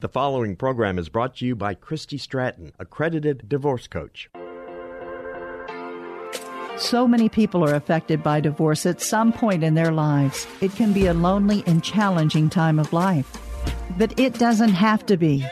The following program is brought to you by Christy Stratton, accredited divorce coach. So many people are affected by divorce at some point in their lives. It can be a lonely and challenging time of life, but it doesn't have to be.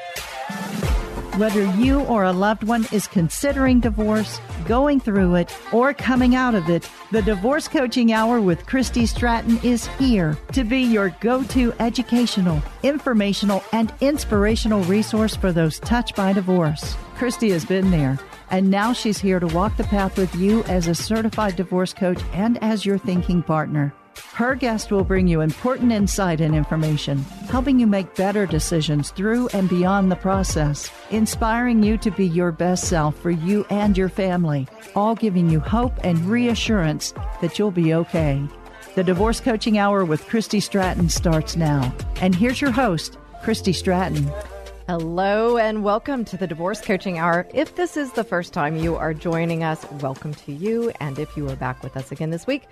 Whether you or a loved one is considering divorce, going through it, or coming out of it, the Divorce Coaching Hour with Christy Stratton is here to be your go to educational, informational, and inspirational resource for those touched by divorce. Christy has been there, and now she's here to walk the path with you as a certified divorce coach and as your thinking partner. Her guest will bring you important insight and information, helping you make better decisions through and beyond the process, inspiring you to be your best self for you and your family, all giving you hope and reassurance that you'll be okay. The Divorce Coaching Hour with Christy Stratton starts now. And here's your host, Christy Stratton. Hello and welcome to the Divorce Coaching Hour. If this is the first time you are joining us, welcome to you. And if you are back with us again this week,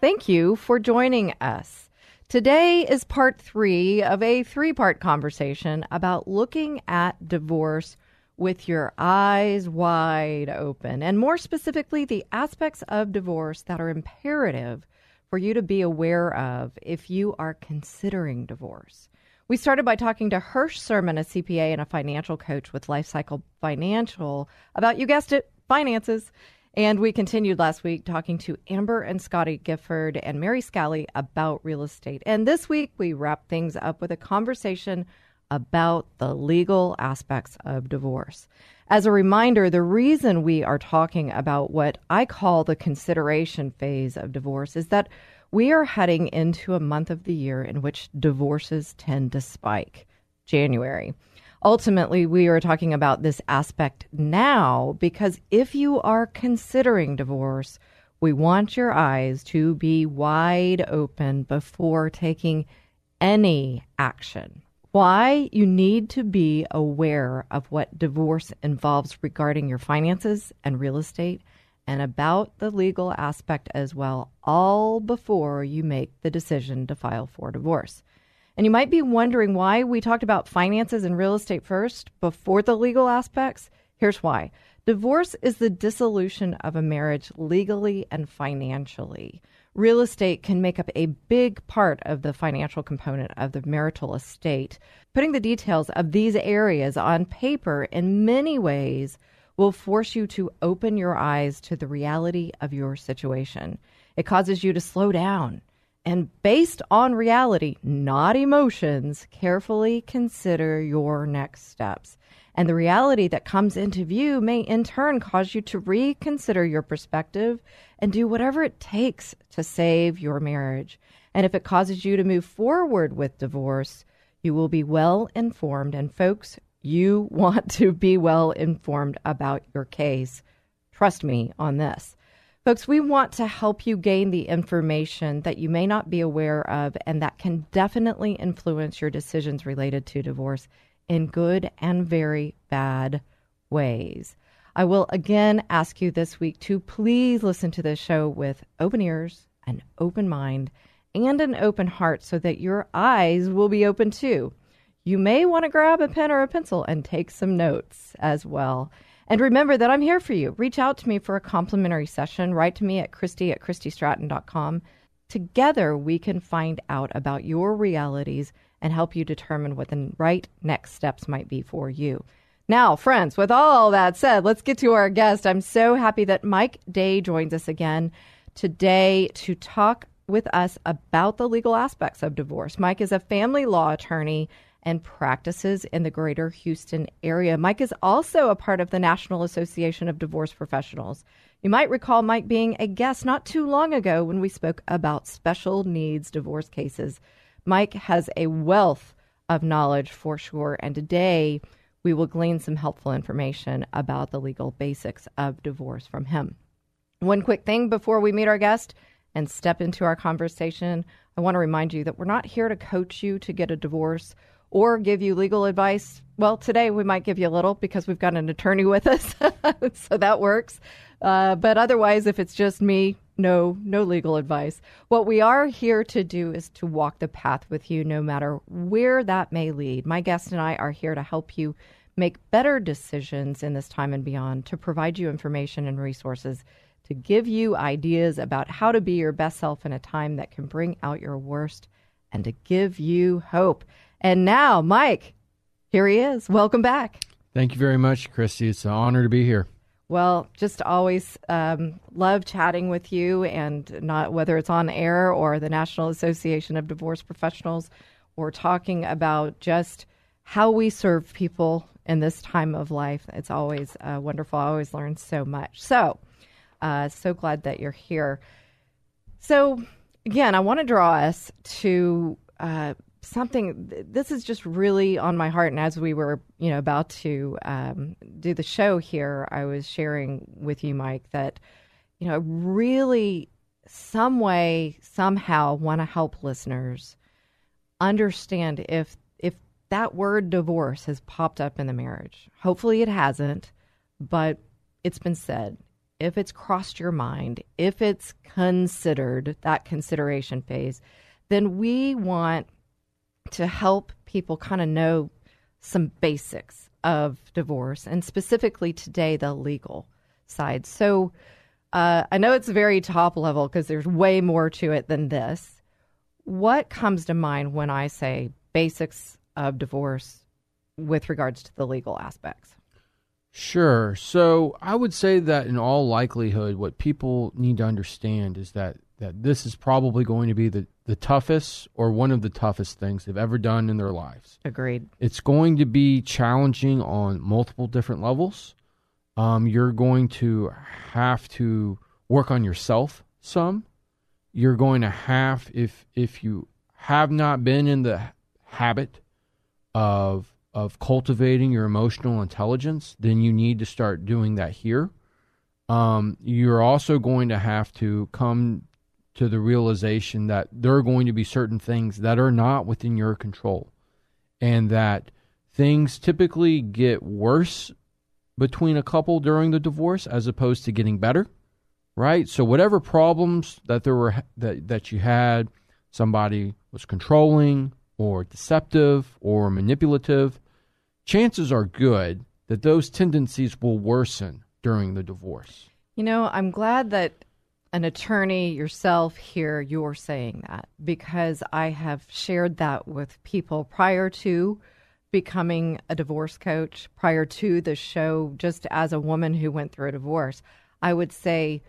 Thank you for joining us. Today is part three of a three part conversation about looking at divorce with your eyes wide open, and more specifically, the aspects of divorce that are imperative for you to be aware of if you are considering divorce. We started by talking to Hirsch Sherman, a CPA and a financial coach with Lifecycle Financial, about, you guessed it, finances. And we continued last week talking to Amber and Scotty Gifford and Mary Scally about real estate. And this week we wrap things up with a conversation about the legal aspects of divorce. As a reminder, the reason we are talking about what I call the consideration phase of divorce is that we are heading into a month of the year in which divorces tend to spike January ultimately, we are talking about this aspect now because if you are considering divorce, we want your eyes to be wide open before taking any action. Why you need to be aware of what divorce involves regarding your finances and real estate and about the legal aspect as well, all before you make the decision to file for divorce. And you might be wondering why we talked about finances and real estate first before the legal aspects. Here's why divorce is the dissolution of a marriage legally and financially. Real estate can make up a big part of the financial component of the marital estate. Putting the details of these areas on paper in many ways will force you to open your eyes to the reality of your situation. It causes you to slow down and based on reality, not emotions, carefully consider your next steps. And the reality that comes into view may in turn cause you to reconsider your perspective and do whatever it takes to save your marriage. And if it causes you to move forward with divorce, you will be well informed. And folks, you want to be well informed about your case. Trust me on this. Folks, we want to help you gain the information that you may not be aware of and that can definitely influence your decisions related to divorce in good and very bad ways. I will again ask you this week to please listen to this show with open ears, an open mind, and an open heart so that your eyes will be open too. You may want to grab a pen or a pencil and take some notes as well. And remember that I'm here for you. Reach out to me for a complimentary session. Write to me at Christy at ChristyStratton.com. Together, we can find out about your realities and help you determine what the right next steps might be for you. Now, friends, with all that said, let's get to our guest. I'm so happy that Mike Day joins us again today to talk with us about the legal aspects of divorce. Mike is a family law attorney and practices in the greater Houston area. Mike is also a part of the National Association of Divorce Professionals. You might recall Mike being a guest not too long ago when we spoke about special needs divorce cases. Mike has a wealth of knowledge for sure. And today we will glean some helpful information about the legal basics of divorce from him. One quick thing before we meet our guest and step into our conversation, I want to remind you that we're not here to coach you to get a divorce or give you legal advice. Well, today we might give you a little because we've got an attorney with us, so that works. Uh, but otherwise, if it's just me, no, no legal advice. What we are here to do is to walk the path with you, no matter where that may lead. My guest and I are here to help you make better decisions in this time and beyond, to provide you information and resources, to give you ideas about how to be your best self in a time that can bring out your worst, and to give you hope. And now, Mike, here he is. Welcome back. Thank you very much, Christy. It's an honor to be here. Well, just always um, love chatting with you, and not whether it's on air or the National Association of Divorce Professionals, or talking about just how we serve people in this time of life. It's always uh, wonderful. I always learn so much. So, uh, so glad that you're here. So, again, I want to draw us to uh, something this is just really on my heart. And as we were you know about to um, do the show here i was sharing with you mike that you know really some way somehow want to help listeners understand if if that word divorce has popped up in the marriage. Hopefully it hasn't but it's been said. If it's crossed your mind if it's considered that consideration phase then we want to help people kind of know some basics of divorce and specifically today the legal side. So uh, I know it's very top level because there's way more to it than this. What comes to mind when I say basics of divorce with regards to the legal aspects? Sure. So I would say that in all likelihood, what people need to understand is that that this is probably going to be the, the toughest or one of the toughest things they've ever done in their lives. Agreed. It's going to be challenging on multiple different levels. Um, you're going to have to work on yourself some. You're going to have if if you have not been in the habit of of cultivating your emotional intelligence, then you need to start doing that here. Um, you're also going to have to come to the realization that there are going to be certain things that are not within your control and that things typically get worse between a couple during the divorce as opposed to getting better right? So whatever problems that there were that, that you had somebody was controlling or deceptive or manipulative chances are good that those tendencies will worsen during the divorce. You know i'm glad that an attorney yourself here, you're saying that because I have shared that with people prior to becoming a divorce coach, prior to the show, just as a woman who went through a divorce. I would say,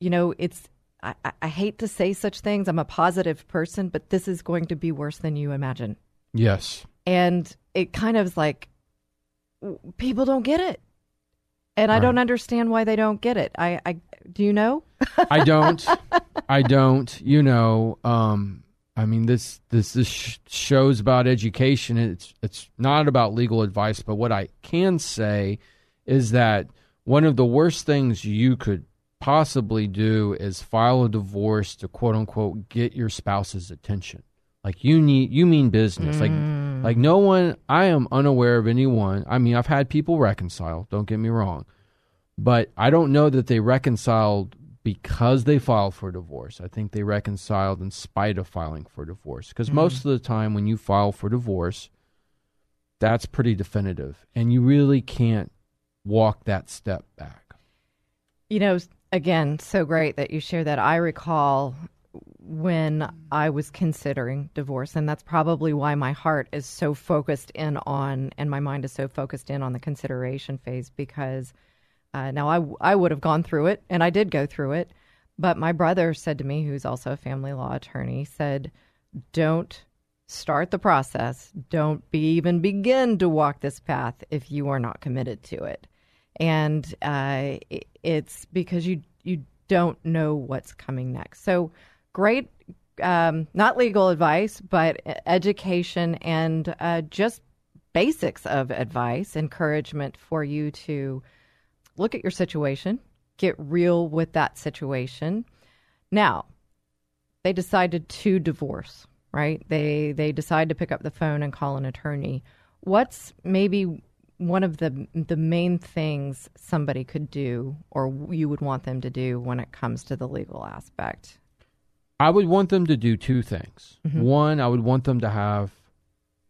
you know, it's, I, I hate to say such things. I'm a positive person, but this is going to be worse than you imagine. Yes. And it kind of is like, people don't get it. And right. I don't understand why they don't get it. I, I do you know? I don't. I don't. You know, um, I mean this this this sh- shows about education. It's it's not about legal advice, but what I can say is that one of the worst things you could possibly do is file a divorce to quote unquote get your spouse's attention. Like you need you mean business. Mm. Like like no one I am unaware of anyone. I mean, I've had people reconcile, don't get me wrong. But I don't know that they reconciled because they filed for divorce. I think they reconciled in spite of filing for divorce. Because mm-hmm. most of the time, when you file for divorce, that's pretty definitive. And you really can't walk that step back. You know, again, so great that you share that. I recall when I was considering divorce, and that's probably why my heart is so focused in on, and my mind is so focused in on the consideration phase because uh, now, I, I would have gone through it, and I did go through it. But my brother said to me, who's also a family law attorney, said, Don't start the process. Don't be, even begin to walk this path if you are not committed to it. And uh, it's because you, you don't know what's coming next. So, great um, not legal advice, but education and uh, just basics of advice, encouragement for you to look at your situation, get real with that situation. Now, they decided to divorce, right? They they decide to pick up the phone and call an attorney. What's maybe one of the the main things somebody could do or you would want them to do when it comes to the legal aspect? I would want them to do two things. Mm-hmm. One, I would want them to have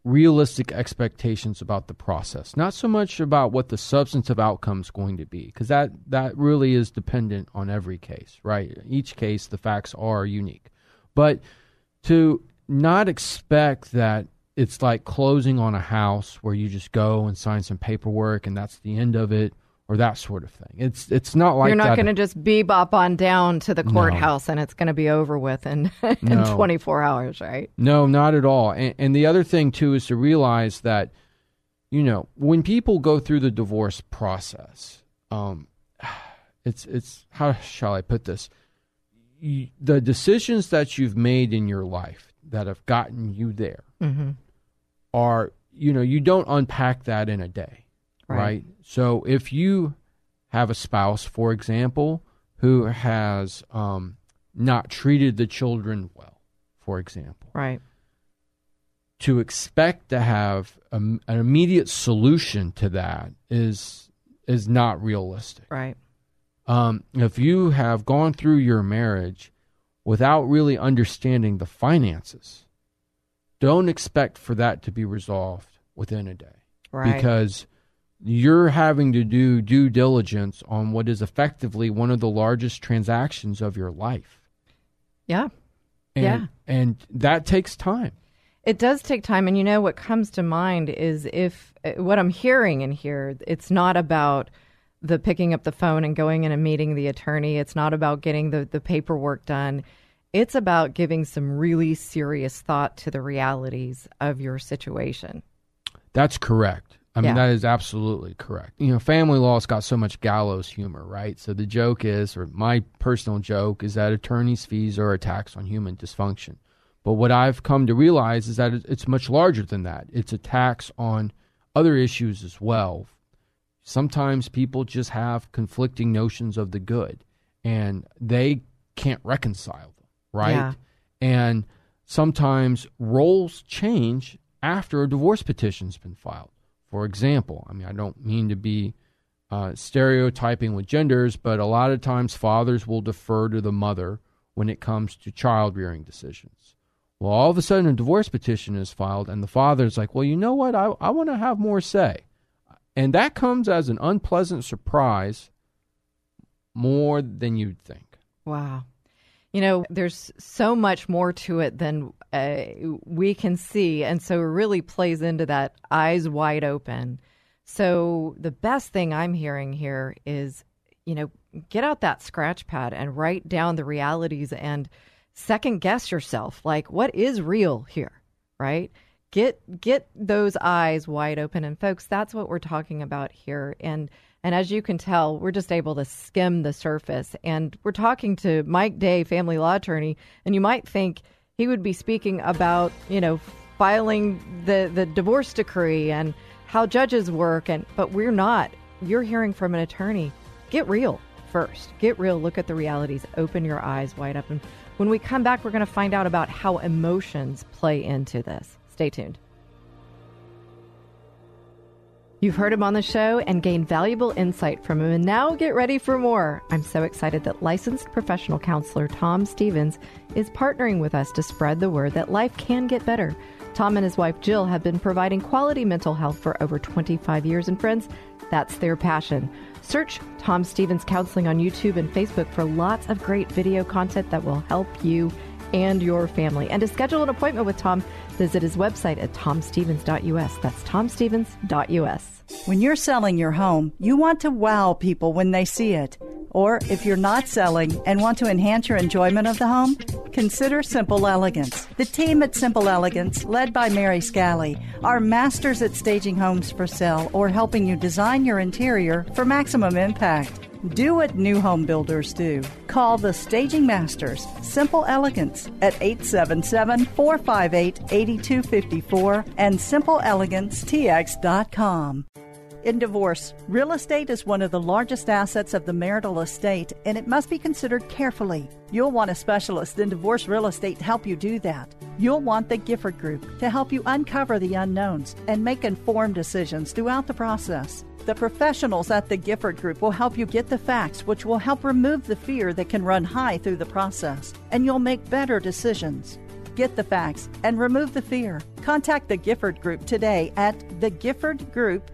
realistic expectations about the process, not so much about what the substantive outcome is going to be, because that that really is dependent on every case, right? Each case, the facts are unique, but to not expect that it's like closing on a house where you just go and sign some paperwork and that's the end of it or that sort of thing. It's it's not like You're not going to just bebop on down to the No. courthouse and it's going to be over with in, in No. 24 hours, right? No, not at all. And, and the other thing too is to realize that, you know, when people go through the divorce process, um, it's it's how shall I put this? You, the decisions that you've made in your life that have gotten you there Mm-hmm. are, you know, you don't unpack that in a day, Right. right? So if you have a spouse, for example, who has um, not treated the children well, for example Right. to expect to have a, an immediate solution to that is is not realistic. Right. Um, if you have gone through your marriage without really understanding the finances, don't expect for that to be resolved within a day Right. because you're having to do due diligence on what is effectively one of the largest transactions of your life. yeah. And, Yeah. and that takes time. It does take time, and you know what comes to mind is if uh, what I'm hearing in here, it's not about the picking up the phone and going in and meeting the attorney. It's not about getting the the paperwork done. It's about giving some really serious thought to the realities of your situation. That's correct. I mean, Yeah. that is absolutely correct. You know, family law's got so much gallows humor, right? So the joke is, or my personal joke is that attorneys' fees are a tax on human dysfunction. But what I've come to realize is that it's much larger than that. It's a tax on other issues as well. Sometimes people just have conflicting notions of the good and they can't reconcile them, right? Yeah. And sometimes roles change after a divorce petition's been filed. For example, I mean, I don't mean to be uh, stereotyping with genders, but a lot of times fathers will defer to the mother when it comes to child rearing decisions. Well, all of a sudden, a divorce petition is filed, and the father's like, well, you know what? I, I want to have more say. And that comes as an unpleasant surprise more than you'd think. Wow. You know, there's so much more to it than uh, we can see. And so it really plays into that eyes wide open. So the best thing I'm hearing here is, you know, get out that scratch pad and write down the realities and second guess yourself. Like, what is real here, right? Get get those eyes wide open. And folks, that's what we're talking about here. And and as you can tell, we're just able to skim the surface. And we're talking to Mike Day, family law attorney, and you might think he would be speaking about, you know, filing the, the divorce decree and how judges work and but we're not. You're hearing from an attorney. Get real first. Get real. Look at the realities. Open your eyes wide up. And when we come back, we're going to find out about how emotions play into this. Stay tuned. You've heard him on the show and gained valuable insight from him, and now get ready for more. I'm so excited that licensed professional counselor Tom Stevens is partnering with us to spread the word that life can get better. Tom and his wife Jill have been providing quality mental health for over 25 years, and friends, that's their passion. Search Tom Stevens Counseling on YouTube and Facebook for lots of great video content that will help you and your family. And to schedule an appointment with Tom, visit his website at tomstevens.us. That's tomstevens.us. When you're selling your home, you want to wow people when they see it. Or if you're not selling and want to enhance your enjoyment of the home, consider Simple Elegance. The team at Simple Elegance, led by Mary Scally, are masters at staging homes for sale or helping you design your interior for maximum impact. Do what new home builders do. Call the Staging Masters, Simple Elegance, at 877 458 8254 and SimpleEleganceTX.com. In divorce, real estate is one of the largest assets of the marital estate and it must be considered carefully. You'll want a specialist in divorce real estate to help you do that. You'll want the Gifford Group to help you uncover the unknowns and make informed decisions throughout the process. The professionals at the Gifford Group will help you get the facts, which will help remove the fear that can run high through the process, and you'll make better decisions. Get the facts and remove the fear. Contact the Gifford Group today at thegiffordgroup.com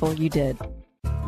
you did.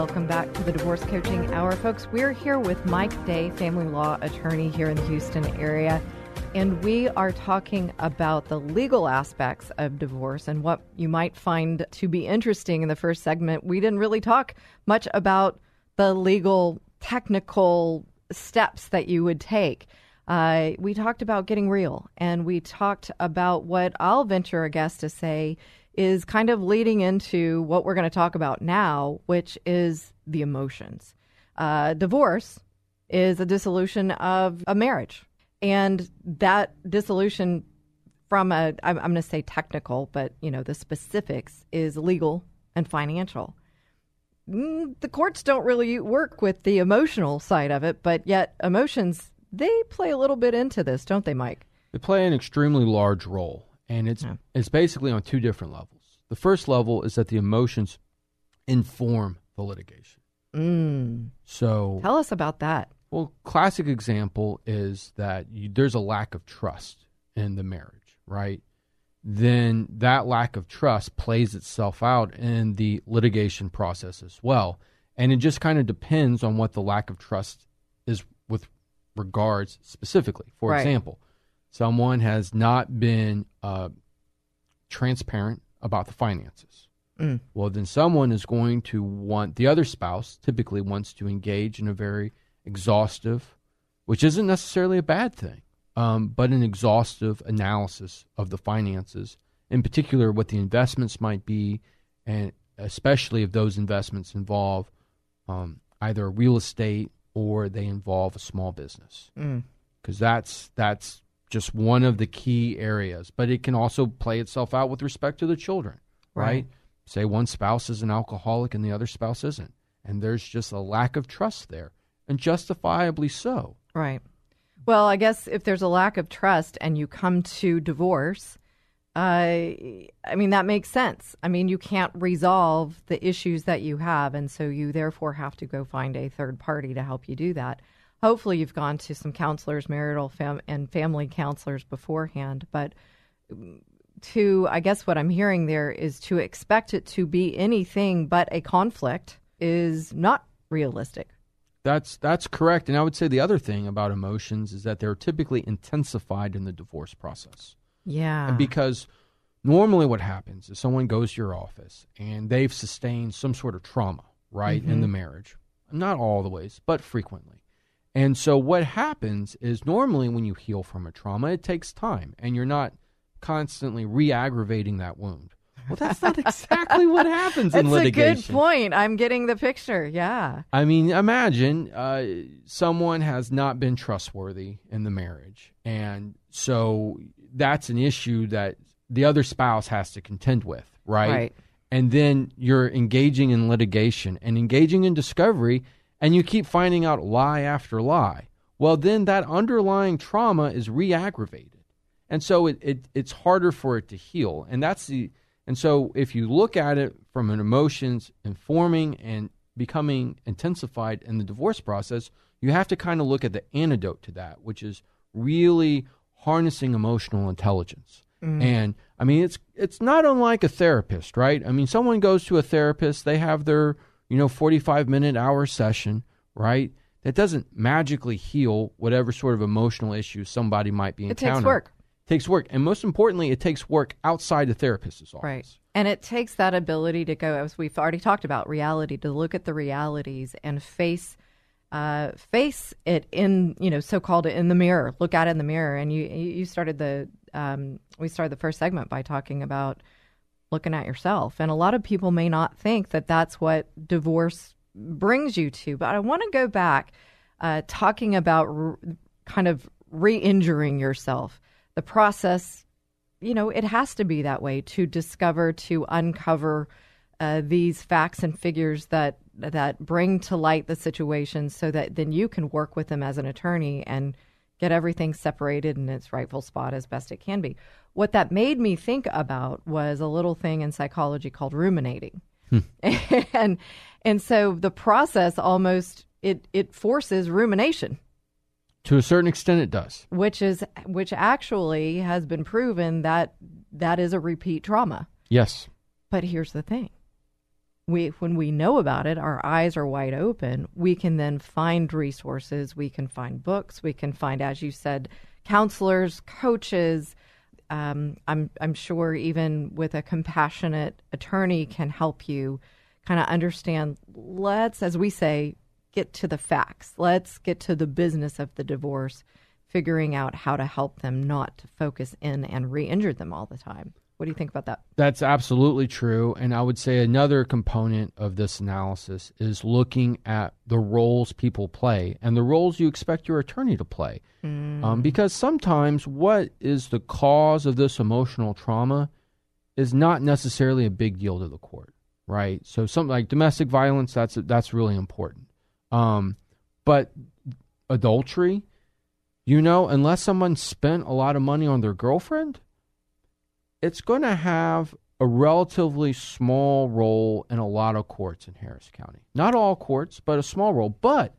Welcome back to the Divorce Coaching Hour, folks. We're here with Mike Day, family law attorney here in the Houston area, and we are talking about the legal aspects of divorce and what you might find to be interesting in the first segment. We didn't really talk much about the legal, technical steps that you would take. Uh, we talked about getting real, and we talked about what I'll venture a guess to say is kind of leading into what we're going to talk about now, which is the emotions. Uh, divorce is a dissolution of a marriage. And that dissolution, from a, I'm, I'm going to say technical, but you know, the specifics is legal and financial. Mm, the courts don't really work with the emotional side of it, but yet emotions, they play a little bit into this, don't they, Mike? They play an extremely large role and it's yeah. it's basically on two different levels. The first level is that the emotions inform the litigation. Mm. So tell us about that. Well, classic example is that you, there's a lack of trust in the marriage, right? Then that lack of trust plays itself out in the litigation process as well. And it just kind of depends on what the lack of trust is with regards specifically. For right. example, someone has not been uh, transparent about the finances. Mm. Well, then someone is going to want the other spouse typically wants to engage in a very exhaustive, which isn't necessarily a bad thing, um, but an exhaustive analysis of the finances, in particular what the investments might be, and especially if those investments involve um, either real estate or they involve a small business, because mm. that's that's just one of the key areas. But it can also play itself out with respect to the children, right? right? Say one spouse is an alcoholic and the other spouse isn't. And there's just a lack of trust there, and justifiably so. Right. Well, I guess if there's a lack of trust and you come to divorce, uh, I mean, that makes sense. I mean, you can't resolve the issues that you have, and so you therefore have to go find a third party to help you do that hopefully you've gone to some counselors, marital fam- and family counselors beforehand. But to, I guess what I'm hearing there is to expect it to be anything but a conflict is not realistic. That's that's correct. And I would say the other thing about emotions is that they're typically intensified in the divorce process. Yeah. And because normally what happens is someone goes to your office and they've sustained some sort of trauma, right, mm-hmm. in the marriage. Not all the ways, but frequently. And so what happens is normally when you heal from a trauma, it takes time and you're not constantly re-aggravating that wound. Well, that's not exactly what happens in litigation. That's a good point. I'm getting the picture. Yeah. I mean, imagine uh, someone has not been trustworthy in the marriage, and so that's an issue that the other spouse has to contend with, right? Right. and then you're engaging in litigation and engaging in discovery, and you keep finding out lie after lie. Well, then that underlying trauma is re aggravated. And so it, it, it's harder for it to heal. And that's the and so if you look at it from an emotions informing and becoming intensified in the divorce process, you have to kind of look at the antidote to that, which is really harnessing emotional intelligence. Mm. And I mean, it's it's not unlike a therapist, right? I mean, someone goes to a therapist, they have their you know forty five minute hour session, right? That doesn't magically heal whatever sort of emotional issues somebody might be encountering. It takes work. It takes work, and most importantly, it takes work outside the therapist's office. Right. And it takes that ability to go, as we've already talked about, reality to look at the realities and face uh, face it in you know so called in the mirror look at it in the mirror and you you started the um, we started the first segment by talking about looking at yourself. And a lot of people may not think that that's what divorce brings you to. But i want to go back uh, talking about r- kind of re-injuring yourself. The process you know it has to be that way to discover to uncover uh, these facts and figures that that bring to light the situation so that then you can work with them as an attorney and get everything separated in its rightful spot as best it can be. What that made me think about was a little thing in psychology called ruminating. Hmm. and and so the process almost it it forces rumination. To a certain extent it does. Which is which actually has been proven that that is a repeat trauma. Yes. But here's the thing we when we know about it our eyes are wide open we can then find resources we can find books we can find as you said counselors coaches. Um, I'm I'm sure even with a compassionate attorney can help you kind of understand let's as we say get to the facts. Let's get to the business of the divorce figuring out how to help them not to focus in and re-injure them all the time what do you think about that? That's absolutely true. And I would say another component of this analysis is looking at the roles people play and the roles you expect your attorney to play. Mm. Um, because sometimes what is the cause of this emotional trauma is not necessarily a big deal to the court, right? So something like domestic violence, that's that's really important. Um, but adultery, you know, unless someone spent a lot of money on their girlfriend, it's going to have a relatively small role in a lot of courts in Harris County. Not all courts, but a small role. But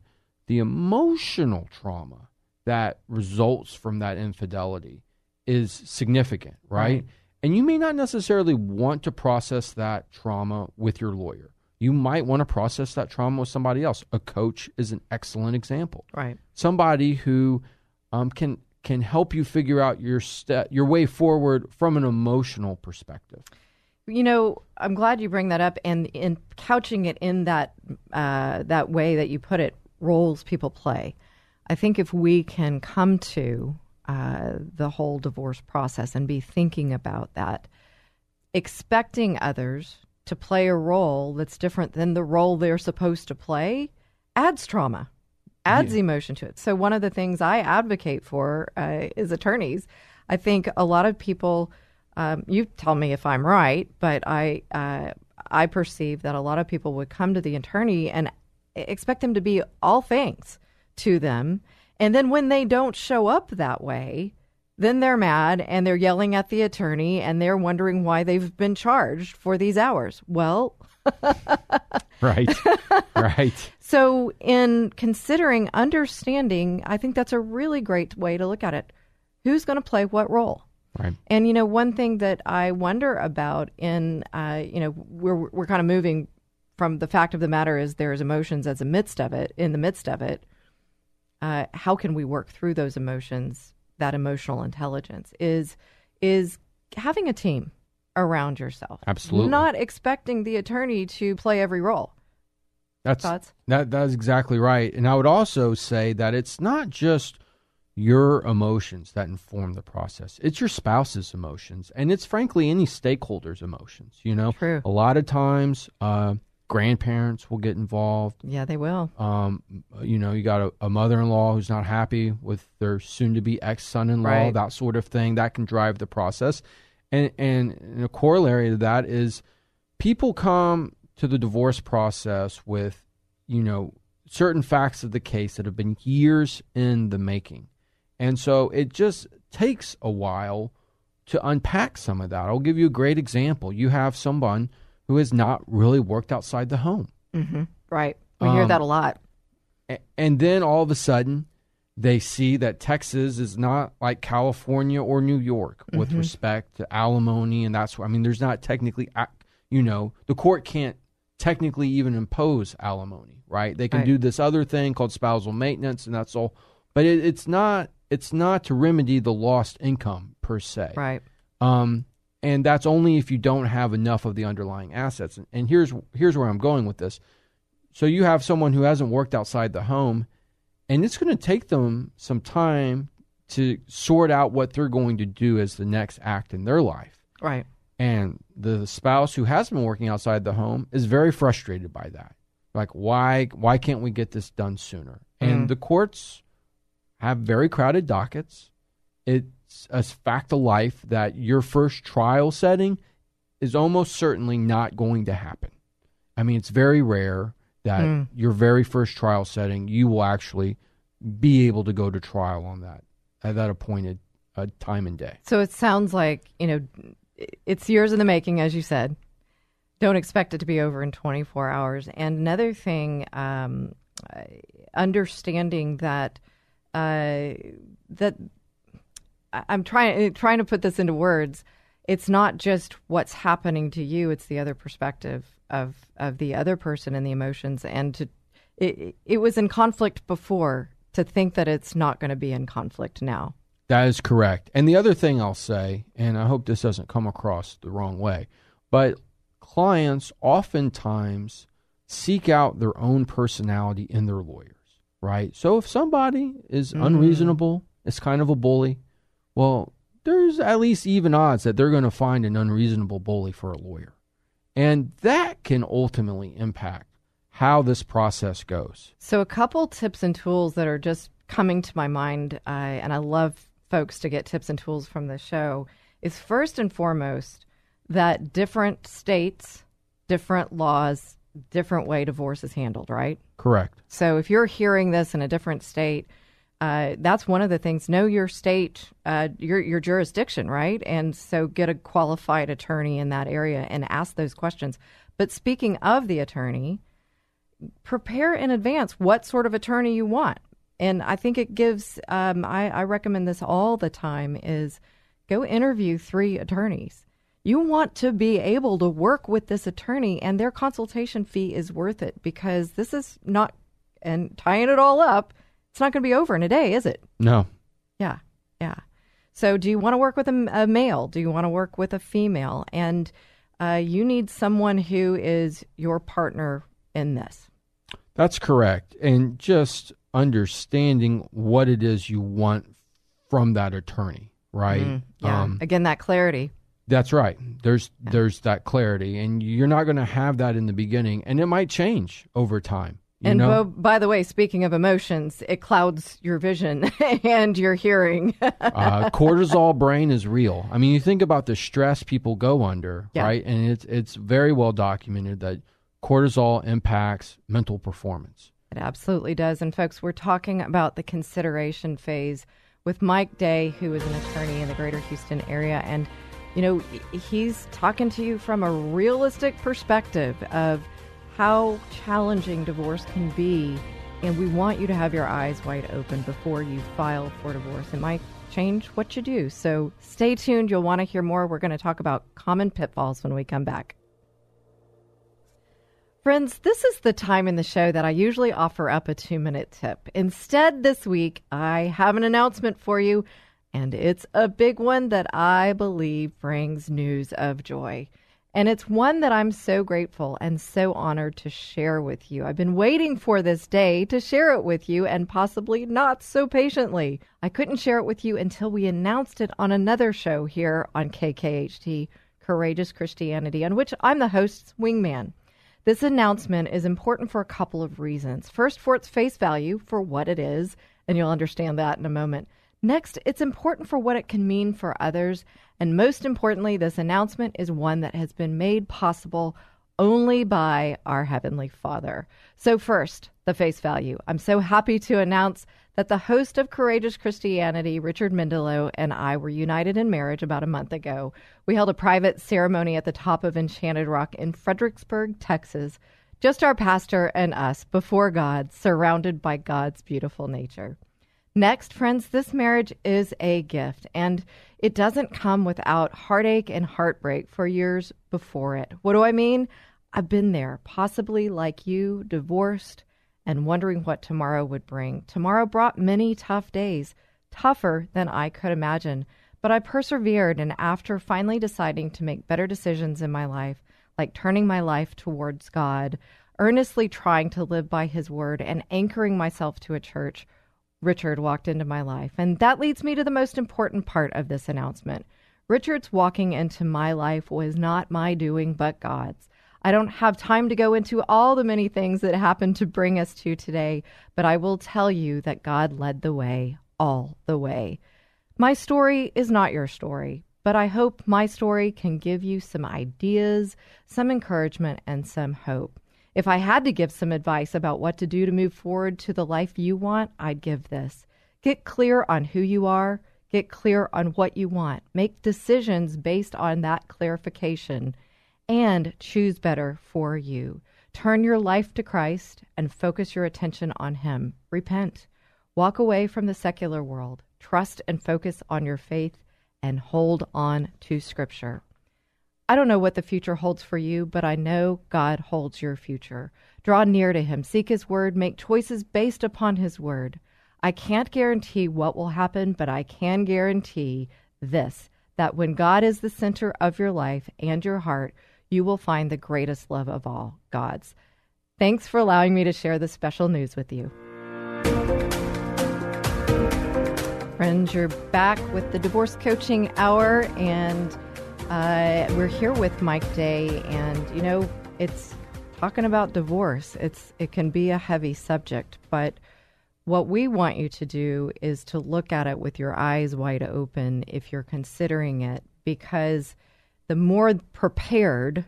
the emotional trauma that results from that infidelity is significant, right? right? And you may not necessarily want to process that trauma with your lawyer. You might want to process that trauma with somebody else. A coach is an excellent example. Right. Somebody who um, can can help you figure out your step, your way forward from an emotional perspective. You know, I'm glad you bring that up, and in couching it in that uh, that way that you put it, roles people play. I think if we can come to uh, the whole divorce process and be thinking about that, expecting others to play a role that's different than the role they're supposed to play adds trauma adds yeah. emotion to it. So one of the things I advocate for uh, is attorneys. I think a lot of people. Um, you tell me if I'm right, but I uh, I perceive that a lot of people would come to the attorney and expect them to be all things to them, and then when they don't show up that way, then they're mad and they're yelling at the attorney and they're wondering why they've been charged for these hours. Well, right. Right. So, in considering understanding, I think that's a really great way to look at it. Who's going to play what role? Right. And you know, one thing that I wonder about in uh, you know, we're we're kind of moving from the fact of the matter is there's emotions as a midst of it, in the midst of it. Uh, how can we work through those emotions? That emotional intelligence is is having a team around yourself. Absolutely. Not expecting the attorney to play every role. That's Thoughts? that that's exactly right. And I would also say that it's not just your emotions that inform the process. It's your spouse's emotions, and it's frankly any stakeholder's emotions. You know, True. a lot of times, uh, grandparents will get involved. Yeah, they will. Um, you know, you got a, a mother-in-law who's not happy with their soon-to-be ex-son-in-law, right. that sort of thing. That can drive the process, and and, and a corollary to that is people come to the divorce process with, you know, certain facts of the case that have been years in the making. And so it just takes a while to unpack some of that. I'll give you a great example. You have someone who has not really worked outside the home. Mm-hmm. Right. We hear Um, that a lot. And then all of a sudden, they see that Texas is not like California or New York with Mm-hmm. respect to alimony, and that's why I mean, there's not technically, you know, the court can't technically even impose alimony, right? They can Right. do this other thing called spousal maintenance, and that's all, but it, it's not. It's not to remedy the lost income per se, Right. um, and that's only if you don't have enough of the underlying assets. And, and here's here's where I'm going with this. So you have someone who hasn't worked outside the home, and it's going to take them some time to sort out what they're going to do as the next act in their life. Right. And the spouse who has been working outside the home is very frustrated by that. Like, why why can't we get this done sooner? And mm. the courts have very crowded dockets. It's a fact of life that your first trial setting is almost certainly not going to happen. I mean, it's very rare that your very first trial setting you will actually be able to go to trial on that at that appointed uh, time and day. So it sounds like, you know, it's years in the making, as you said. Don't expect it to be over in 24 hours. And another thing, um, understanding that uh, that I'm trying trying to put this into words. It's not just what's happening to you; it's the other perspective of of the other person and the emotions. And to it, it was in conflict before. To think that it's not going to be in conflict now. That is correct. And the other thing I'll say, and I hope this doesn't come across the wrong way, but clients oftentimes seek out their own personality in their lawyers, right? So if somebody is mm-hmm. unreasonable, is kind of a bully, well, there's at least even odds that they're going to find an unreasonable bully for a lawyer. And that can ultimately impact how this process goes. So, a couple tips and tools that are just coming to my mind, uh, and I love folks to get tips and tools from the show, is first and foremost that different states, different laws, different way divorce is handled, right? Correct. So, if you're hearing this in a different state, uh, that's one of the things. Know your state, uh, your your jurisdiction, right? And so get a qualified attorney in that area and ask those questions. But speaking of the attorney, prepare in advance what sort of attorney you want. And I think it gives. Um, I, I recommend this all the time. Is go interview three attorneys. You want to be able to work with this attorney, and their consultation fee is worth it because this is not. And tying it all up, it's not going to be over in a day, is it? No. Yeah, yeah. So, do you want to work with a, a male? Do you want to work with a female? And uh, you need someone who is your partner in this. That's correct. And just understanding what it is you want from that attorney, right? Mm-hmm. Yeah. Um, Again, that clarity. that's right. There's there's that clarity and you're not going to have that in the beginning and it might change over time. You and know? bo- by the way, speaking of emotions, it clouds your vision and your hearing. uh, cortisol brain is real. I mean, you think about the stress people go under, Yeah. right? And it's it's very well documented that cortisol impacts mental performance. It absolutely does. And folks, we're talking about the consideration phase with Mike Day, who is an attorney in the greater Houston area. And, you know, he's talking to you from a realistic perspective of how challenging divorce can be. And we want you to have your eyes wide open before you file for divorce. It might change what you do. So stay tuned. You'll want to hear more. We're going to talk about common pitfalls when we come back. Friends, this is the time in the show that I usually offer up a two minute tip. Instead, this week, I have an announcement for you, and it's a big one that I believe brings news of joy. And it's one that I'm so grateful and so honored to share with you. I've been waiting for this day to share it with you and possibly not so patiently. I couldn't share it with you until we announced it on another show here on KKHT, Courageous Christianity, on which I'm the host's wingman. This announcement is important for a couple of reasons. First, for its face value, for what it is, and you'll understand that in a moment. Next, it's important for what it can mean for others. And most importantly, this announcement is one that has been made possible only by our Heavenly Father. So, first, the face value. I'm so happy to announce that the host of Courageous Christianity, Richard Mendelow, and I were united in marriage about a month ago. We held a private ceremony at the top of Enchanted Rock in Fredericksburg, Texas. Just our pastor and us before God, surrounded by God's beautiful nature. Next, friends, this marriage is a gift, and it doesn't come without heartache and heartbreak for years before it. What do I mean? I've been there, possibly like you, divorced and wondering what tomorrow would bring. Tomorrow brought many tough days, tougher than I could imagine. But I persevered, and after finally deciding to make better decisions in my life, like turning my life towards God, earnestly trying to live by His word, and anchoring myself to a church, Richard walked into my life. And that leads me to the most important part of this announcement. Richard's walking into my life was not my doing, but God's. I don't have time to go into all the many things that happened to bring us to today, but I will tell you that God led the way all the way. My story is not your story, but I hope my story can give you some ideas, some encouragement, and some hope. If I had to give some advice about what to do to move forward to the life you want, I'd give this. Get clear on who you are, get clear on what you want, make decisions based on that clarification, and choose better for you. Turn your life to Christ and focus your attention on Him. Repent. Walk away from the secular world. Trust and focus on your faith and hold on to Scripture. I don't know what the future holds for you, but I know God holds your future. Draw near to Him, seek His Word, make choices based upon His Word. I can't guarantee what will happen, but I can guarantee this that when God is the center of your life and your heart, you will find the greatest love of all, God's. Thanks for allowing me to share this special news with you. Friends, you're back with the Divorce Coaching Hour, and uh, we're here with Mike Day, and you know, it's talking about divorce. It's it can be a heavy subject, but what we want you to do is to look at it with your eyes wide open if you're considering it, because the more prepared,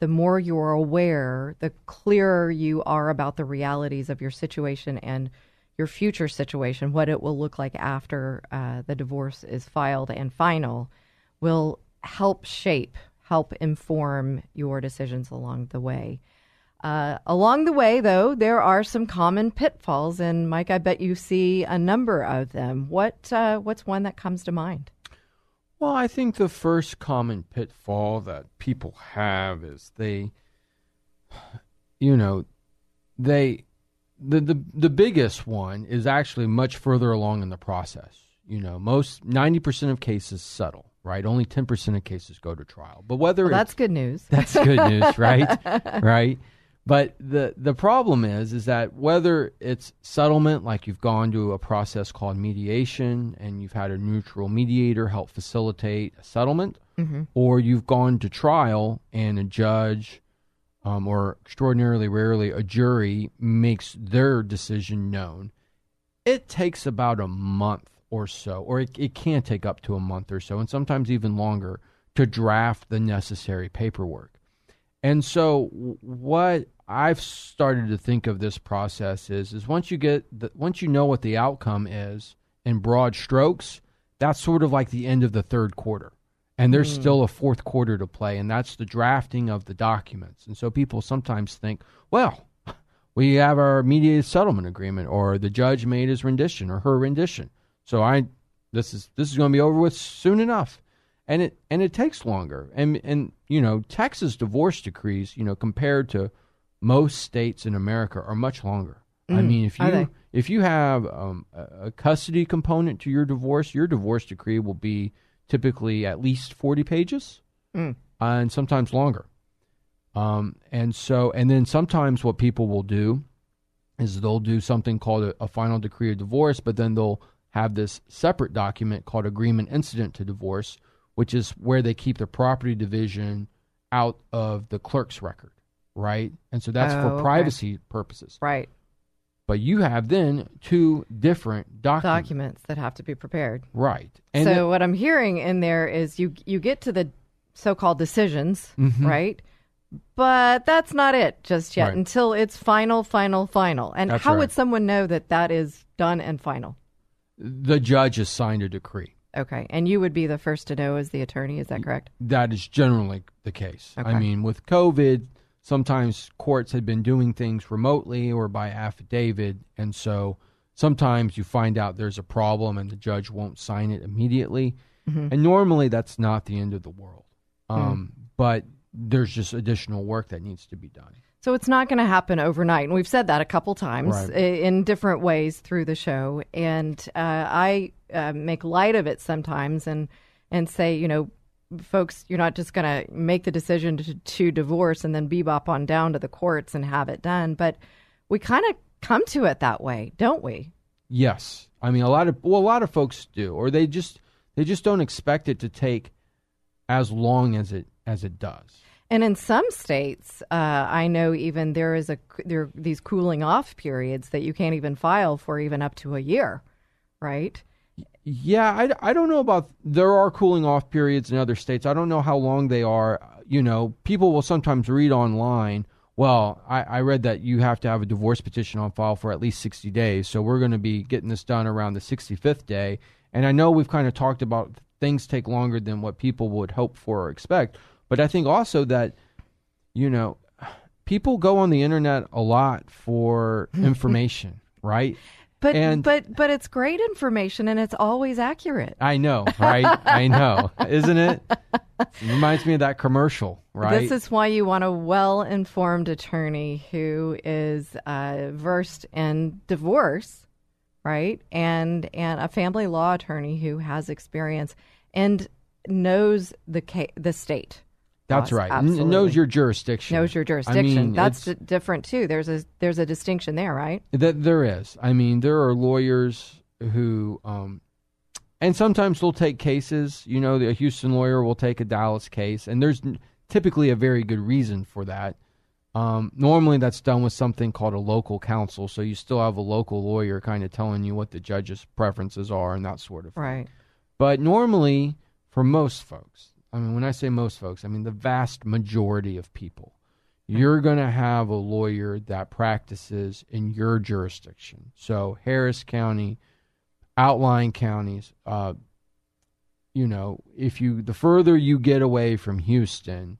the more you're aware, the clearer you are about the realities of your situation and your future situation, what it will look like after uh, the divorce is filed and final, will help shape, help inform your decisions along the way. Uh, along the way, though, there are some common pitfalls, and Mike, I bet you see a number of them. What uh, what's one that comes to mind? Well, I think the first common pitfall that people have is they, you know, they the the the biggest one is actually much further along in the process. You know, most ninety percent of cases settle right? Only 10% of cases go to trial. But whether well, that's good news. That's good news, right? right? But the the problem is is that whether it's settlement like you've gone to a process called mediation and you've had a neutral mediator help facilitate a settlement mm-hmm. or you've gone to trial and a judge um, or extraordinarily rarely a jury makes their decision known, it takes about a month or so, or it, it can take up to a month or so, and sometimes even longer to draft the necessary paperwork. And so, what I've started to think of this process is is once you get the, once you know what the outcome is in broad strokes, that's sort of like the end of the third quarter. And there's mm. still a fourth quarter to play, and that's the drafting of the documents. And so people sometimes think, well, we have our mediated settlement agreement, or the judge made his rendition or her rendition. So I this is this is going to be over with soon enough. And it and it takes longer. And and you know, Texas divorce decrees, you know, compared to most states in America are much longer. Mm, I mean, if you if you have um, a custody component to your divorce, your divorce decree will be typically at least forty pages, mm. uh, and sometimes longer. Um, and so, and then sometimes what people will do is they'll do something called a, a final decree of divorce, but then they'll have this separate document called Agreement Incident to Divorce, which is where they keep the property division out of the clerk's record, right? And so that's oh, for privacy okay. purposes. Right. But you have then two different documents. documents that have to be prepared. Right. And so what I'm hearing in there is you you get to the so-called decisions, mm-hmm. right? but that's not it just yet Right. until it's final, final, final. And That's how right. would someone know that that is done and final? The judge has signed a decree. Okay, and you would be the first to know as the attorney. Is that correct? That is generally the case. Okay. I mean, with COVID, sometimes courts had been doing things remotely or by affidavit, and so sometimes you find out there's a problem and the judge won't sign it immediately. Mm-hmm. And normally that's not the end of the world. Hmm. Um, But there's just additional work that needs to be done. So it's not going to happen overnight, and we've said that a couple times Right. in different ways through the show. And uh, I uh, make light of it sometimes, and and say, you know, folks, you're not just going to make the decision to, to divorce and then bebop on down to the courts and have it done, but we kind of come to it that way, don't we? Yes, I mean a lot of well, a lot of folks do, or they just they just don't expect it to take as long as it as it does. And in some states, uh, I know even there is a there are these cooling off periods that you can't even file for even up to a year, right? Yeah, I, I don't know about. There are cooling off periods in other states. I don't know how long they are. You know, people will sometimes read online. Well, I, I read that you have to have a divorce petition on file for at least 60 days. So we're going to be getting this done around the 65th day. And I know we've kind of talked about things take longer than what people would hope for or expect. But I think also that, you know, people go on the internet a lot for information, right? But And- but but it's great information and it's always accurate. I know, right? I know, isn't it? It reminds me of that commercial, right? This is why you want a well-informed attorney who is uh, versed in divorce, right? And and a family law attorney who has experience and knows the ca- the state. That's laws. right. N- Absolutely. knows your jurisdiction. knows your jurisdiction. I mean, That's d- different too. There's a there's a distinction there, right? that there is. I mean, there are lawyers who, um, and sometimes they'll take cases. You know, a Houston lawyer will take a Dallas case, and there's n- typically a very good reason for that. Um, normally, that's done with something called a local counsel, so you still have a local lawyer kind of telling you what the judge's preferences are and that sort of thing. Right. But normally, for most folks, I mean, when I say most folks, I mean the vast majority of people, you're going to have a lawyer that practices in your jurisdiction. So, Harris County, outlying counties, uh, you know, if you, the further you get away from Houston,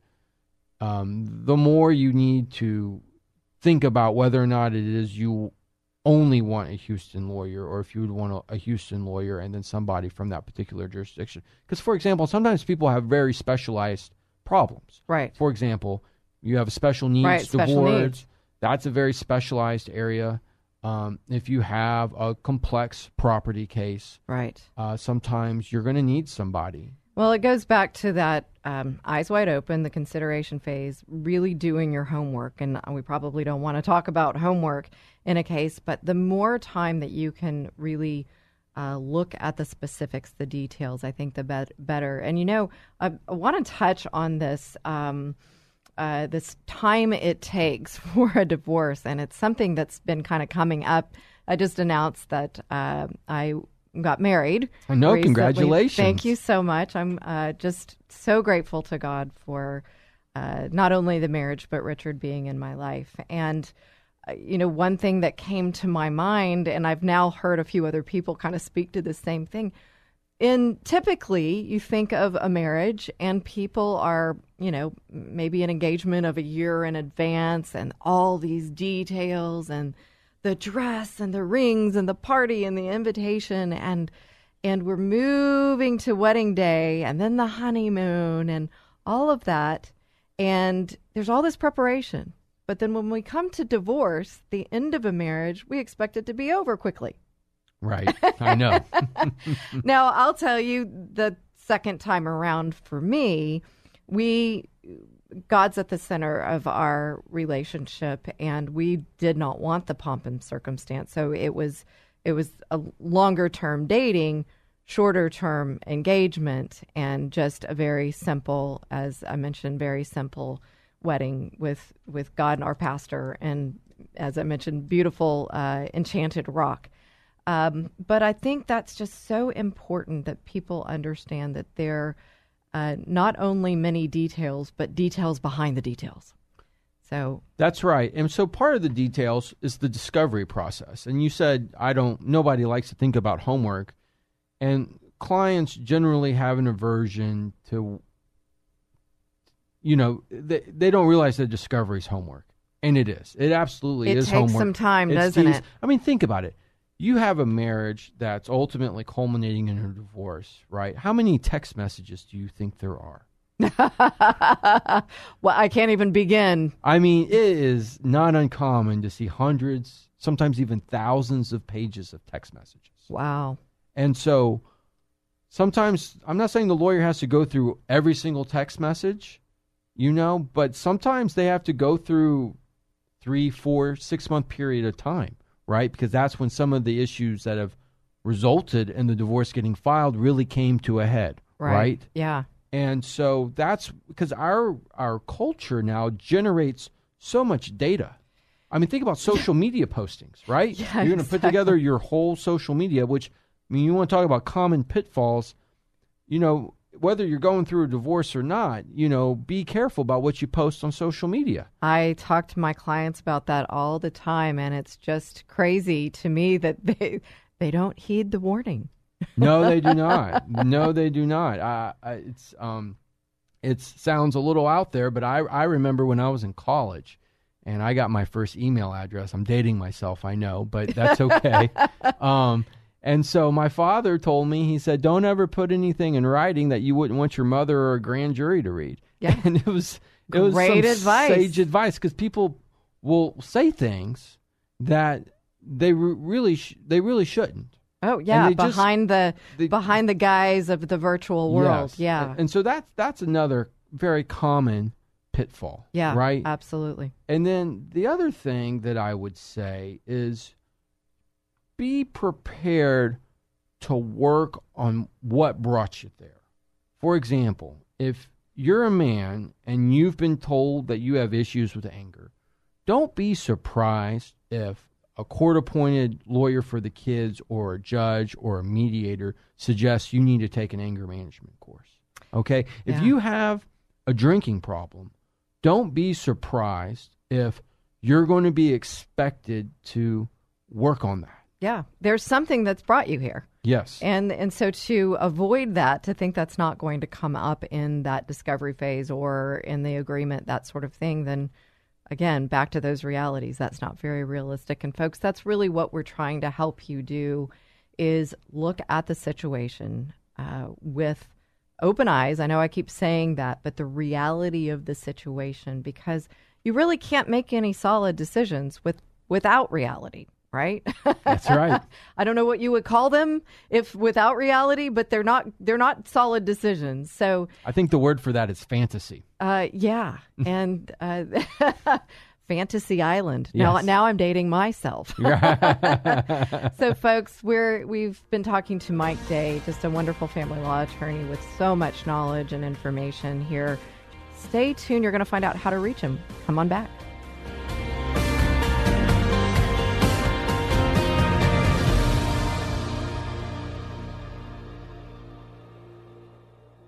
um, the more you need to think about whether or not it is you only want a Houston lawyer or if you would want a, a Houston lawyer and then somebody from that particular jurisdiction. Because, for example, sometimes people have very specialized problems. Right. For example, you have a special needs Right, special divorce. needs. That's a very specialized area. Um, if you have a complex property case, Right. uh, sometimes you're going to need somebody. Well, it goes back to that um, eyes wide open, the consideration phase, really doing your homework. And we probably don't want to talk about homework in a case, but the more time that you can really uh, look at the specifics, the details, I think the bet- better. And you know, I, I want to touch on this. Um, uh, this time it takes for a divorce, and it's something that's been kind of coming up. I just announced that uh, I got married. I know, recently. congratulations. Thank you so much. I'm uh, just so grateful to God for uh, not only the marriage, but Richard being in my life. And, uh, you know, one thing that came to my mind, and I've now heard a few other people kind of speak to the same thing. In typically, you think of a marriage, and people are, you know, maybe an engagement of a year in advance, and all these details, and the dress, and the rings, and the party, and the invitation, and and we're moving to wedding day and then the honeymoon and all of that and there's all this preparation but then when we come to divorce the end of a marriage we expect it to be over quickly Right. I know. now i'll tell you the second time around for me we god's at the center of our relationship and we did not want the pomp and circumstance. So it was it was a longer term dating shorter term engagement and just a very simple as i mentioned very simple wedding with with god and our pastor and as i mentioned beautiful uh, enchanted rock. Um, but I think that's just so important that people understand that there are uh, not only many details, but details behind the details. So That's right. And so part of the details is the discovery process. And you said I don't nobody likes to think about homework. And clients generally have an aversion to you know, they they don't realize that discovery is homework. And it is. It absolutely It is takes homework. some time, It's doesn't it? I mean, think about it. You have a marriage that's ultimately culminating in a divorce, right? How many text messages do you think there are? well, I can't even begin. I mean, it is not uncommon to see hundreds, sometimes even thousands of pages of text messages. Wow. And so sometimes, I'm not saying the lawyer has to go through every single text message, you know, but sometimes they have to go through three, four, six month period of time, right? Because that's when some of the issues that have resulted in the divorce getting filed really came to a head, right? Yeah. And so that's because our our culture now generates so much data. I mean, think about social media postings, right? Yeah, You're going to put together your whole social media, which I mean, you want to talk about common pitfalls. You know, whether you're going through a divorce or not, you know, be careful about what you post on social media. I talk to my clients about that all the time, and it's just crazy to me that they they don't heed the warning. No, they do not. No, they do not. Uh, I- it's um, it sounds a little out there, but I I remember when I was in college, and I got my first email address. I'm dating myself, I know, but that's okay. um, and so my father told me he said, "Don't ever put anything in writing that you wouldn't want your mother or a grand jury to read." Yeah. and it was it was Great some advice. sage advice because people will say things that they re- really sh- they really shouldn't. Oh yeah, they just- behind the they- behind the guise of the virtual world. Yes. Yeah. And so that's that's another very common pitfall. yeah. Right. Absolutely. and then the other thing that I would say is be prepared to work on what brought you there. For example, if you're a man and you've been told that you have issues with anger, don't be surprised if a court appointed lawyer for the kids or a judge or a mediator suggests you need to take an anger management course. Okay? If Yeah. you have a drinking problem, don't be surprised if you're going to be expected to work on that. Yeah. There's something that's brought you here. Yes. And and so to avoid that, to think that's not going to come up in that discovery phase or in the agreement, that sort of thing, then again, back to those realities. That's not very realistic. And folks, that's really what we're trying to help you do is look at the situation uh, with open eyes. I know I keep saying that, but the reality of the situation because you really can't make any solid decisions with without reality, right? That's right. I don't know what you would call them if without reality, but they're not they're not solid decisions. So I think the word for that is fantasy. uh, yeah, and uh, Fantasy Island. Now now I'm dating myself. so folks, we're we've been talking to Mike Day, just a wonderful family law attorney with so much knowledge and information here. Stay tuned. You're going to find out how to reach him. Come on back.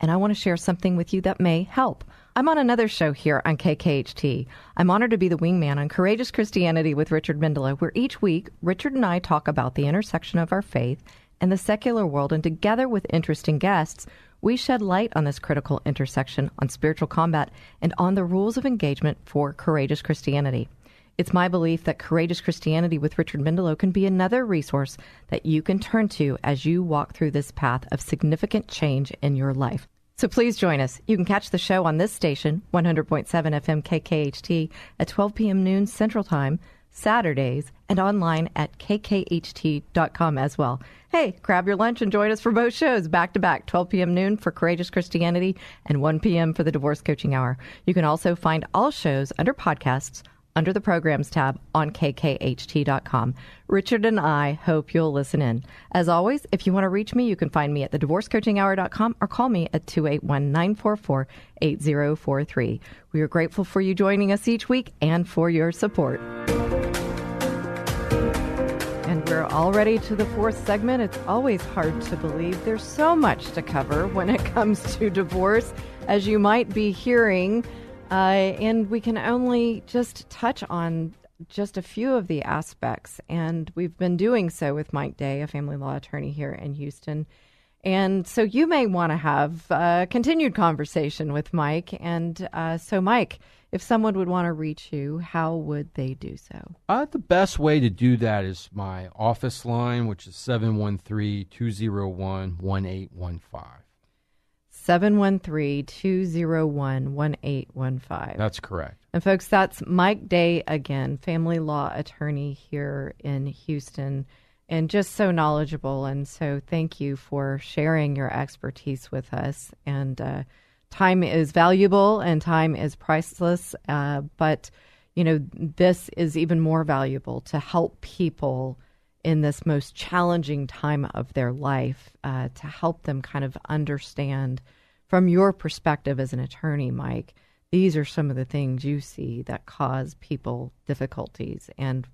and I want to share something with you that may help. I'm on another show here on KKHT. I'm honored to be the wingman on Courageous Christianity with Richard Mendelow, where each week Richard and I talk about the intersection of our faith and the secular world, and together with interesting guests, we shed light on this critical intersection on spiritual combat and on the rules of engagement for courageous Christianity. It's my belief that Courageous Christianity with Richard Mendelow can be another resource that you can turn to as you walk through this path of significant change in your life. So please join us. You can catch the show on this station, 100.7 FM KKHT, at 12 p.m. noon Central Time, Saturdays, and online at kkht.com as well. Hey, grab your lunch and join us for both shows back to back, 12 p.m. noon for Courageous Christianity and 1 p.m. for the Divorce Coaching Hour. You can also find all shows under podcasts under the programs tab on kkht.com. Richard and I hope you'll listen in. As always, if you want to reach me, you can find me at thedivorcecoachinghour.com or call me at 281 944 8043. We are grateful for you joining us each week and for your support. And we're already to the fourth segment. It's always hard to believe there's so much to cover when it comes to divorce, as you might be hearing. Uh, and we can only just touch on just a few of the aspects. And we've been doing so with Mike Day, a family law attorney here in Houston. And so you may want to have a continued conversation with Mike. And uh, so, Mike, if someone would want to reach you, how would they do so? Uh, the best way to do that is my office line, which is 713 201 1815. 713 201 1815. That's correct. And folks, that's Mike Day again, family law attorney here in Houston, and just so knowledgeable. And so thank you for sharing your expertise with us. And uh, time is valuable and time is priceless. Uh, but, you know, this is even more valuable to help people in this most challenging time of their life uh, to help them kind of understand from your perspective as an attorney, Mike, these are some of the things you see that cause people difficulties. And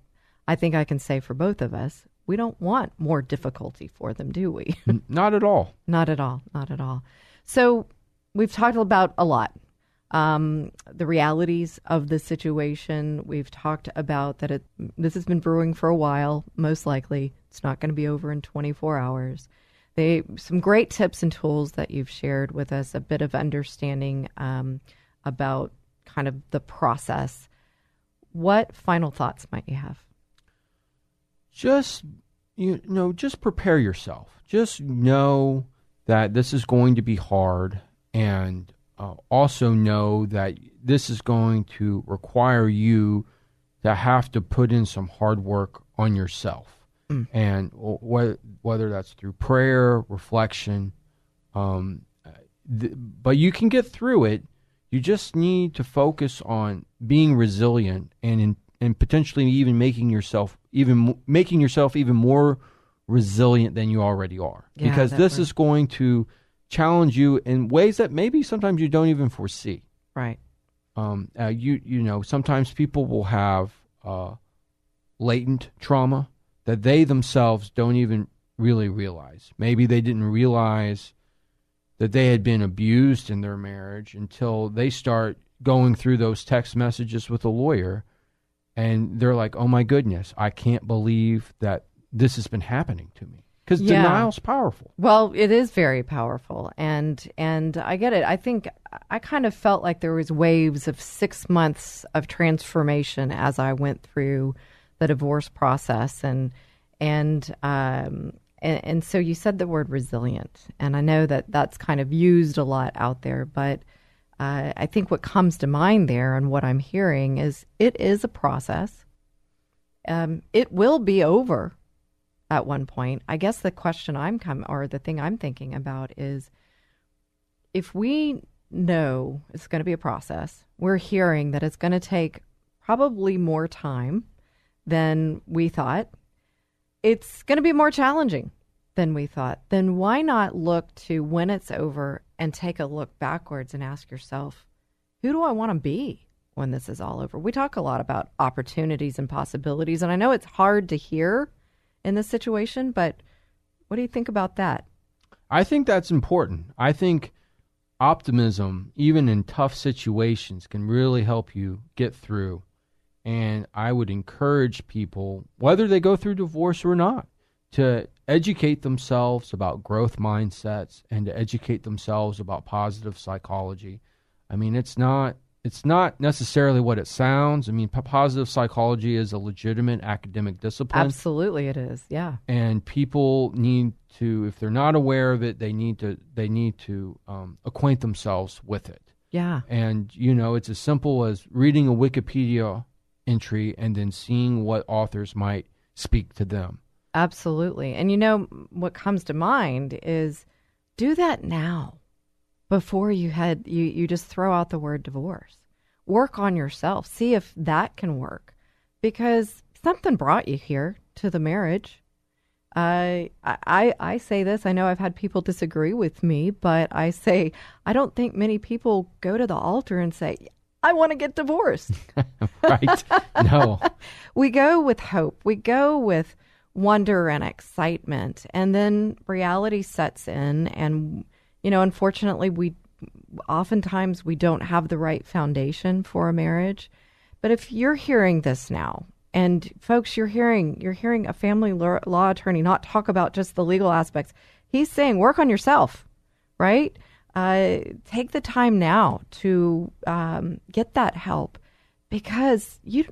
I think I can say for both of us, we don't want more difficulty for them, do we? Not at all. Not at all. Not at all. So we've talked about a lot. Um, the realities of the situation. We've talked about that it, this has been brewing for a while, most likely. It's not going to be over in 24 hours. They some great tips and tools that you've shared with us, a bit of understanding um, about kind of the process. What final thoughts might you have? Just you know, just prepare yourself. Just know that this is going to be hard, and uh, also know that this is going to require you to have to put in some hard work on yourself. Mm. And wh- whether that's through prayer, reflection, um, th- but you can get through it. You just need to focus on being resilient and in, and potentially even making yourself even making yourself even more resilient than you already are. Yeah, because this is going to challenge you in ways that maybe sometimes you don't even foresee. Right. Um, uh, you you know sometimes people will have uh, latent trauma that they themselves don't even really realize. Maybe they didn't realize that they had been abused in their marriage until they start going through those text messages with a lawyer and they're like, "Oh my goodness, I can't believe that this has been happening to me." Cuz Yeah. denial's powerful. Well, it is very powerful, and and I get it. I think I kind of felt like there was waves of six months of transformation as I went through the divorce process, and and um and, and so you said the word resilient, and I know that that's kind of used a lot out there, but uh, I think what comes to mind there and what I'm hearing is it is a process. Um, it will be over at one point. I guess the question I'm come or the thing I'm thinking about is if we know it's going to be a process, we're hearing that it's going to take probably more time than we thought. It's going to be more challenging than we thought. Then why not look to when it's over and take a look backwards and ask yourself, who do I want to be when this is all over? We talk a lot about opportunities and possibilities, and I know it's hard to hear in this situation, but what do you think about that? I think that's important. I think optimism, even in tough situations, can really help you get through. And I would encourage people, whether they go through divorce or not, to educate themselves about growth mindsets and to educate themselves about positive psychology. I mean, it's not it's not necessarily what it sounds. I mean, p- positive psychology is a legitimate academic discipline. Absolutely, it is. Yeah. and people need to if they're not aware of it they need to they need to um, acquaint themselves with it Yeah. and you know it's as simple as reading a wikipedia entry and then seeing what authors might speak to them. Absolutely. And you know, what comes to mind is do that now before you had you, you just throw out the word divorce. Work on yourself. See if that can work. Because something brought you here to the marriage. I I I say this. I know I've had people disagree with me, but I say I don't think many people go to the altar and say, "I want to get divorced." right? No. we go with hope. We go with wonder and excitement, and then reality sets in, and you know, unfortunately, we oftentimes we don't have the right foundation for a marriage. But if you're hearing this now and folks, you're hearing you're hearing a family law attorney not talk about just the legal aspects. He's saying work on yourself, right? Uh, take the time now to um, get that help because you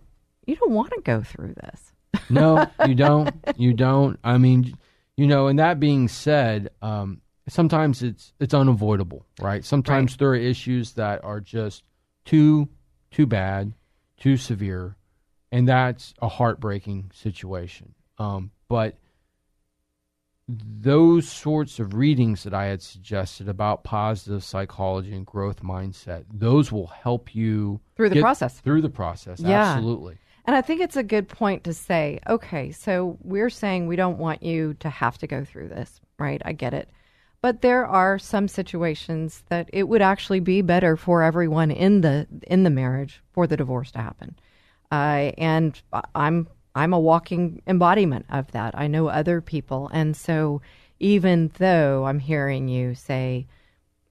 you don't want to go through this. no, you don't. You don't. I mean, you know. And that being said, um, sometimes it's it's unavoidable, right? Sometimes right. there are issues that are just too too bad, too severe and that's a heartbreaking situation. Um, but those sorts of readings that I had suggested about positive psychology and growth mindset, those will help you through the process. Through the process, yeah. absolutely. And I think it's a good point to say, okay, so we're saying we don't want you to have to go through this, right? I get it. But there are some situations that it would actually be better for everyone in the in the marriage for the divorce to happen. Uh, and I'm I'm a walking embodiment of that. I know other people, and so even though I'm hearing you say,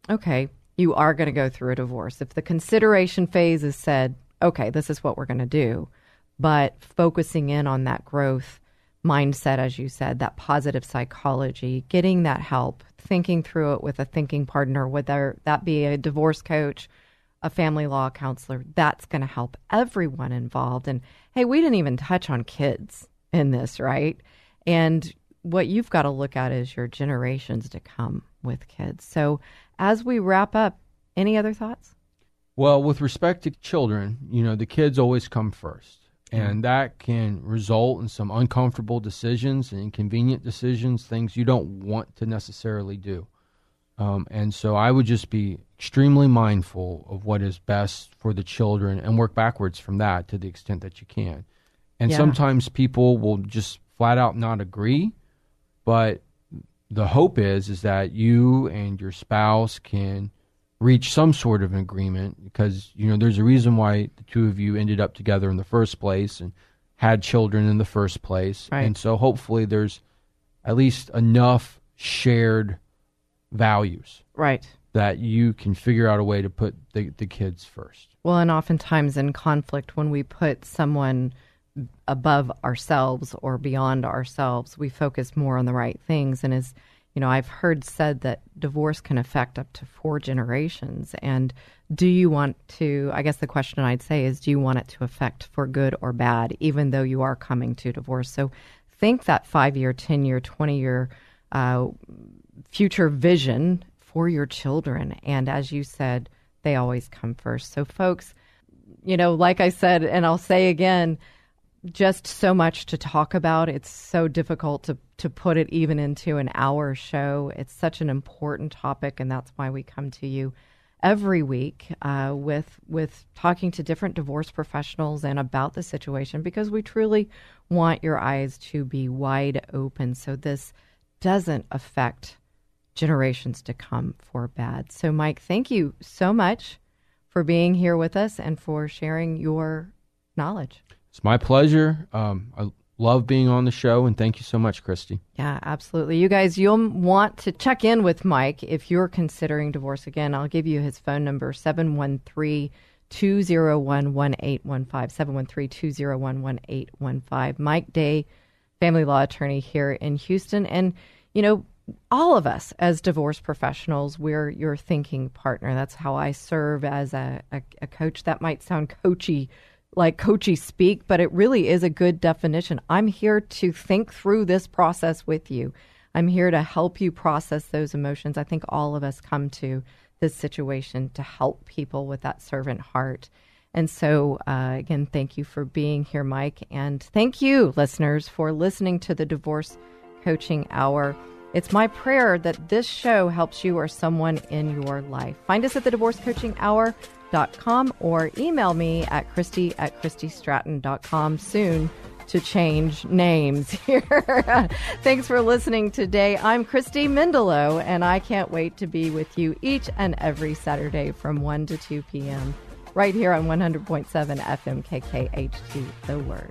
"Okay, you are going to go through a divorce," if the consideration phase is said, "Okay, this is what we're going to do," but focusing in on that growth mindset, as you said, that positive psychology, getting that help, thinking through it with a thinking partner, whether that be a divorce coach a family law counselor. That's going to help everyone involved. And hey, we didn't even touch on kids in this, right? And what you've got to look at is your generations to come with kids. So as we wrap up, any other thoughts? Well, with respect to children, you know, the kids always come first. And that can result in some uncomfortable decisions and inconvenient decisions, things you don't want to necessarily do. Um, and so I would just be extremely mindful of what is best for the children and work backwards from that to the extent that you can. And yeah. sometimes people will just flat out not agree, but the hope is is that you and your spouse can reach some sort of an agreement because you know there's a reason why the two of you ended up together in the first place and had children in the first place. Right. And so hopefully there's at least enough shared values. Right. That you can figure out a way to put the, the kids first. Well, and oftentimes in conflict, when we put someone above ourselves or beyond ourselves, we focus more on the right things. And as you know, I've heard said that divorce can affect up to four generations. And do you want to? I guess the question I'd say is, do you want it to affect for good or bad, even though you are coming to divorce? So think that five year, 10 year, 20 year uh, future vision for your children. And as you said, they always come first. So, folks, you know, like I said, and I'll say again, just so much to talk about. It's so difficult to, to put it even into an hour show. It's such an important topic, and that's why we come to you every week uh, with with talking to different divorce professionals and about the situation because we truly want your eyes to be wide open so this doesn't affect generations to come for bad. So, Mike, thank you so much for being here with us and for sharing your knowledge. It's my pleasure. Um, I love being on the show, and thank you so much, Christy. Yeah, absolutely. You guys, you'll want to check in with Mike if you're considering divorce again. I'll give you his phone number 713 201 1815. 713 201 1815. Mike Day, family law attorney here in Houston. And, you know, all of us as divorce professionals, we're your thinking partner. That's how I serve as a, a, a, coach. That might sound coachy, like coachy speak, but it really is a good definition. I'm here to think through this process with you. I'm here to help you process those emotions. I think all of us come to this situation to help people with that servant heart. And so, uh, again, thank you for being here, Mike. And thank you, listeners, for listening to the Divorce Coaching Hour. It's my prayer that this show helps you or someone in your life. Find us at the Divorce Coaching Hour.com or email me at Christy at ChristyStratton.com soon to change names here. Thanks for listening today. I'm Christy Mendelow, and I can't wait to be with you each and every Saturday from 1 to 2 p.m right here on 100.7 FM KKHT, The Word.